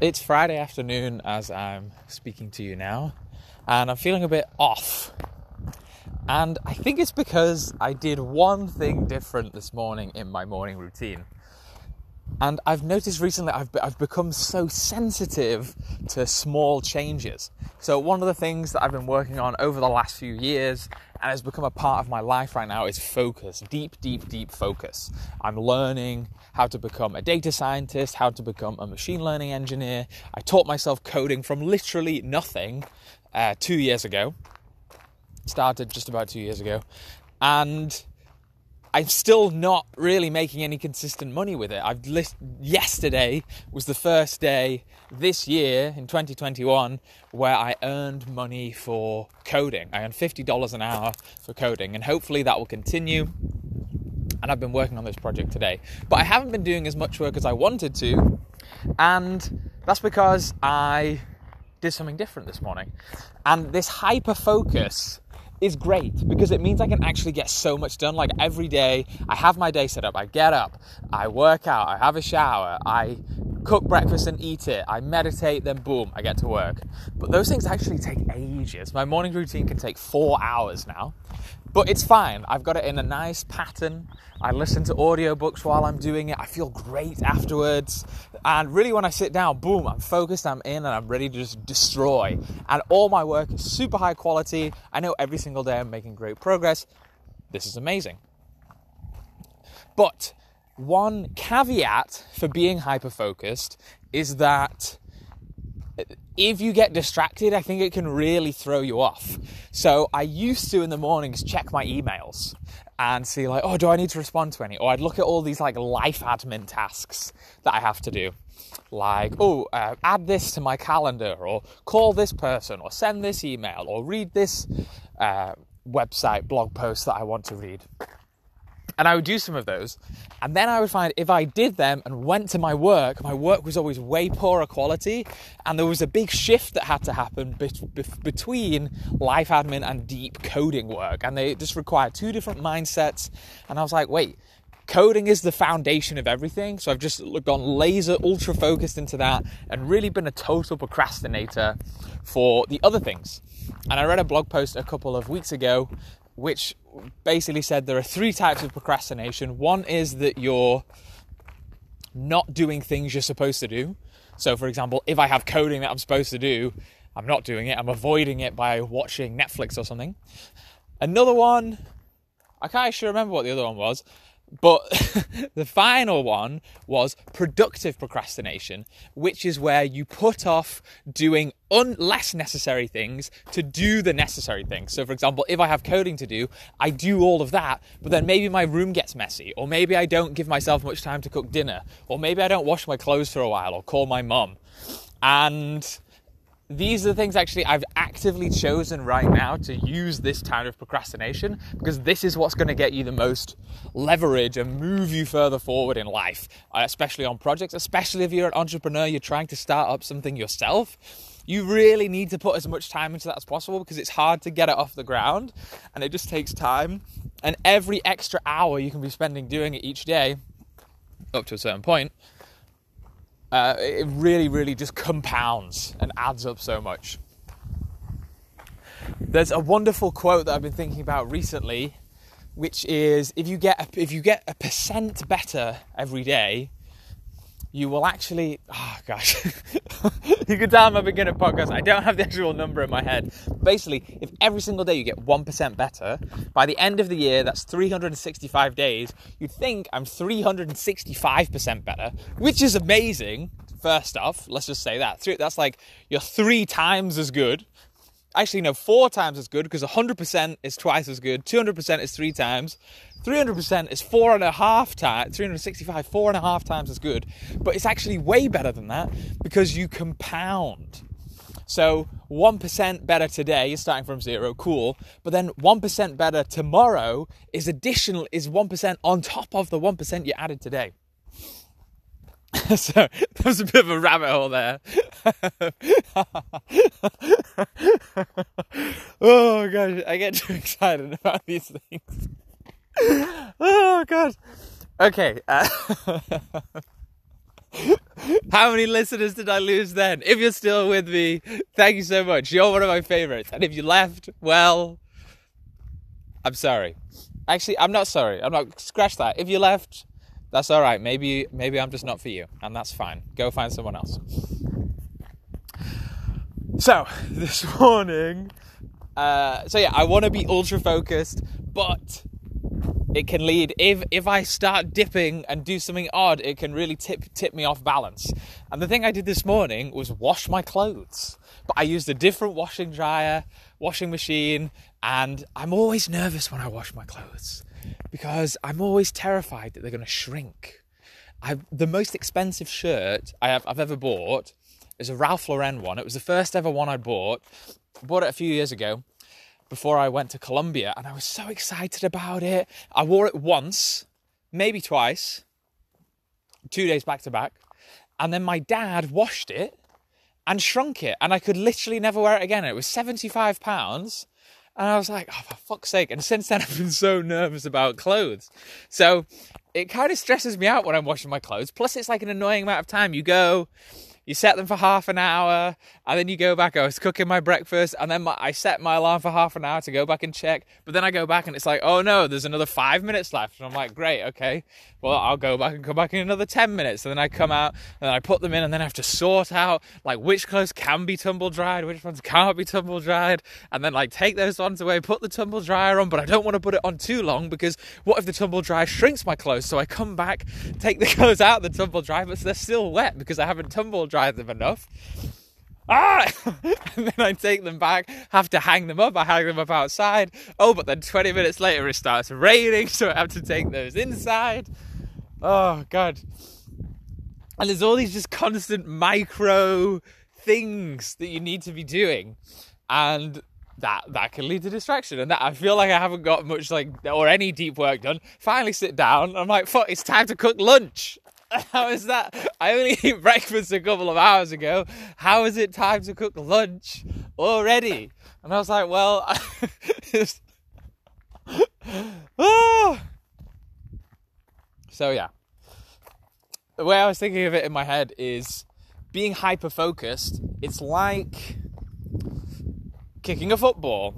It's Friday afternoon as I'm speaking to you now, and I'm feeling a bit off. And I think it's because I did one thing different this morning in my morning routine. And I've noticed recently I've, I've become so sensitive to small changes. So, one of the things that I've been working on over the last few years and has become a part of my life right now is focus deep, deep, deep focus. I'm learning how to become a data scientist, how to become a machine learning engineer. I taught myself coding from literally nothing uh, two years ago. Started just about two years ago. And I'm still not really making any consistent money with it. I've list- yesterday was the first day this year in 2021 where I earned money for coding. I earned $50 an hour for coding, and hopefully that will continue. And I've been working on this project today, but I haven't been doing as much work as I wanted to, and that's because I did something different this morning. And this hyper focus is great because it means I can actually get so much done. Like every day, I have my day set up. I get up, I work out, I have a shower, I cook breakfast and eat it, I meditate, then boom, I get to work. But those things actually take ages. My morning routine can take four hours now. But it's fine. I've got it in a nice pattern. I listen to audiobooks while I'm doing it. I feel great afterwards. And really, when I sit down, boom, I'm focused, I'm in, and I'm ready to just destroy. And all my work is super high quality. I know every single day I'm making great progress. This is amazing. But one caveat for being hyper focused is that if you get distracted, I think it can really throw you off. So I used to in the mornings check my emails and see like, oh, do I need to respond to any? Or I'd look at all these like life admin tasks that I have to do, like oh, uh, add this to my calendar, or call this person, or send this email, or read this uh, website blog post that I want to read. And I would do some of those. And then I would find if I did them and went to my work, my work was always way poorer quality. And there was a big shift that had to happen be- be- between life admin and deep coding work. And they just require two different mindsets. And I was like, wait, coding is the foundation of everything. So I've just gone laser ultra focused into that and really been a total procrastinator for the other things. And I read a blog post a couple of weeks ago which basically said there are three types of procrastination. One is that you're not doing things you're supposed to do. So, for example, if I have coding that I'm supposed to do, I'm not doing it, I'm avoiding it by watching Netflix or something. Another one, I can't actually remember what the other one was, but the final one was productive procrastination, which is where you put off doing un- less necessary things to do the necessary things. So, for example, if I have coding to do, I do all of that, but then maybe my room gets messy, or maybe I don't give myself much time to cook dinner, or maybe I don't wash my clothes for a while, or call my mum. And these are the things actually I've actively chosen right now to use this time of procrastination because this is what's going to get you the most leverage and move you further forward in life, uh, especially on projects, especially if you're an entrepreneur, you're trying to start up something yourself. You really need to put as much time into that as possible because it's hard to get it off the ground and it just takes time. And every extra hour you can be spending doing it each day, up to a certain point, uh, it really, really just compounds and adds up so much. There's a wonderful quote that I've been thinking about recently, which is if you get a, if you get a percent better every day, you will actually oh gosh. You can tell i'm a beginner podcast. I don't have the actual number in my head. Basically if every single day you get 1% better by the end of the year that's 365 days you'd think i'm 365% better which is amazing first off. Let's just say that. That's like you're three times as good actually no four times as good because 100% is twice as good 200% is three times 300% is four and a half times 365 four and a half times as good. But it's actually way better than that because you compound. So 1% better today is starting from zero cool. But then 1% better tomorrow is additional is 1% on top of the 1% you added today so that was a bit of a rabbit hole there. oh gosh, I get too excited about these things. oh god. Okay. Uh, How many listeners did I lose then? If you're still with me, thank you so much. You're one of my favorites. And if you left, well, I'm sorry. Actually, I'm not sorry. I'm not scratch that. If you left, that's all right. Maybe maybe I'm just not for you, and that's fine. Go find someone else. So this morning, uh, so yeah, I want to be ultra focused, but it can lead if if I start dipping and do something odd, it can really tip tip me off balance. And the thing I did this morning was wash my clothes, but I used a different washing dryer, washing machine, and I'm always nervous when I wash my clothes because I'm always terrified that they're going to shrink. I the most expensive shirt I have I've ever bought is a Ralph Lauren one. It was the first ever one I bought. I bought it a few years ago before I went to Colombia, and I was so excited about it. I wore it once, maybe twice, two days back to back, and then my dad washed it and shrunk it, and I could literally never wear it again. It was seventy-five pounds. And I was like, oh, for fuck's sake. And since then, I've been so nervous about clothes. So it kind of stresses me out when I'm washing my clothes. Plus, it's like an annoying amount of time. You go, you set them for half an hour, and then you go back. Oh, I was cooking my breakfast, and then my, I set my alarm for half an hour to go back and check. But then I go back, and it's like, oh no, there's another five minutes left. And I'm like, great, okay. Well, I'll go back and come back in another 10 minutes. And then I come out, and I put them in, and then I have to sort out like which clothes can be tumble dried, which ones can't be tumble dried, and then like take those ones away, put the tumble dryer on. But I don't want to put it on too long because what if the tumble dryer shrinks my clothes? So I come back, take the clothes out of the tumble dryer, but they're still wet because I haven't tumble dried them enough. Ah! and then I take them back, have to hang them up. I hang them up outside. Oh, but then 20 minutes later it starts raining, so I have to take those inside. Oh, God. And there's all these just constant micro things that you need to be doing. And that that can lead to distraction and that I feel like I haven't got much like or any deep work done. Finally sit down, I'm like, fuck, it's time to cook lunch. How is that? I only ate breakfast a couple of hours ago. How is it time to cook lunch already? And I was like, well, oh. So yeah. The way I was thinking of it in my head is being hyper focused. It's like kicking a football.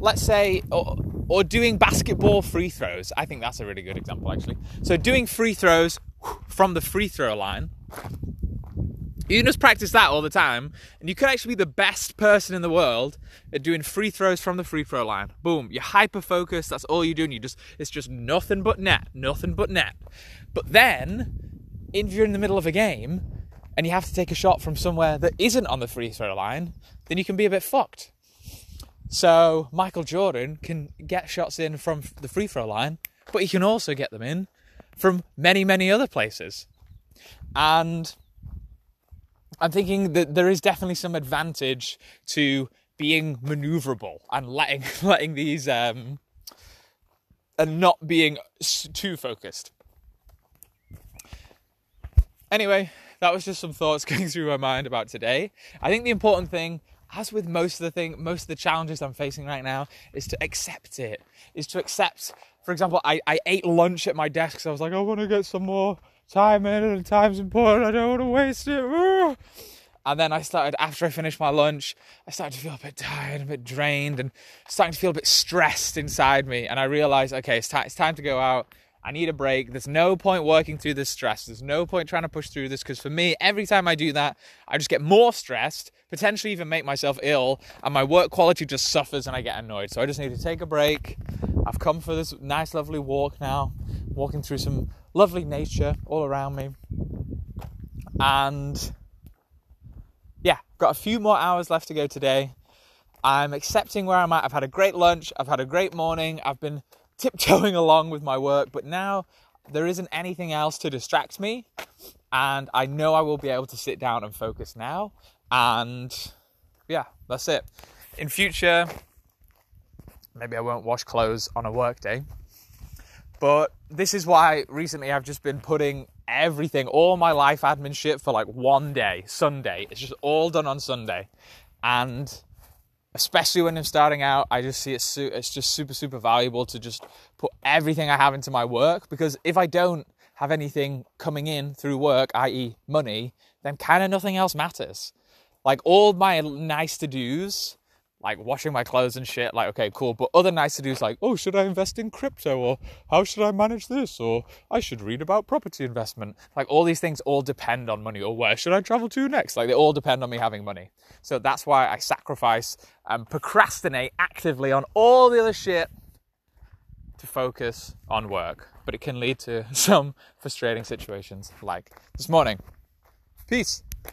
Let's say, or, or doing basketball free throws. I think that's a really good example, actually. So, doing free throws from the free throw line. You can just practice that all the time, and you could actually be the best person in the world at doing free throws from the free throw line. Boom, you're hyper focused. That's all you're doing. You just it's just nothing but net, nothing but net. But then, if you're in the middle of a game and you have to take a shot from somewhere that isn't on the free throw line, then you can be a bit fucked. So Michael Jordan can get shots in from the free throw line, but he can also get them in from many, many other places. And I'm thinking that there is definitely some advantage to being maneuverable and letting letting these um, and not being too focused. Anyway, that was just some thoughts going through my mind about today. I think the important thing, as with most of the thing, most of the challenges I'm facing right now, is to accept it. Is to accept for example, I, I ate lunch at my desk, so I was like, I want to get some more time in, and time's important. I don't want to waste it. And then I started, after I finished my lunch, I started to feel a bit tired, a bit drained, and starting to feel a bit stressed inside me. And I realized, okay, it's, time. it's time to go out. I need a break. There's no point working through this stress. There's no point trying to push through this because for me, every time I do that, I just get more stressed, potentially even make myself ill, and my work quality just suffers and I get annoyed. So I just need to take a break. I've come for this nice, lovely walk now, walking through some lovely nature all around me. And yeah, got a few more hours left to go today. I'm accepting where I'm at. I've had a great lunch, I've had a great morning, I've been tiptoeing along with my work, but now there isn't anything else to distract me. And I know I will be able to sit down and focus now. And yeah, that's it. In future, maybe I won't wash clothes on a work day. But this is why recently I've just been putting everything, all my life admin shit for like one day, Sunday. It's just all done on Sunday. And especially when I'm starting out, I just see it. Su- it's just super, super valuable to just put everything I have into my work because if I don't, have anything coming in through work, i.e., money, then kind of nothing else matters. Like all my nice to dos, like washing my clothes and shit, like, okay, cool. But other nice to dos, like, oh, should I invest in crypto? Or how should I manage this? Or I should read about property investment. Like, all these things all depend on money. Or where should I travel to next? Like, they all depend on me having money. So that's why I sacrifice and procrastinate actively on all the other shit to focus on work. But it can lead to some frustrating situations like this morning. Peace.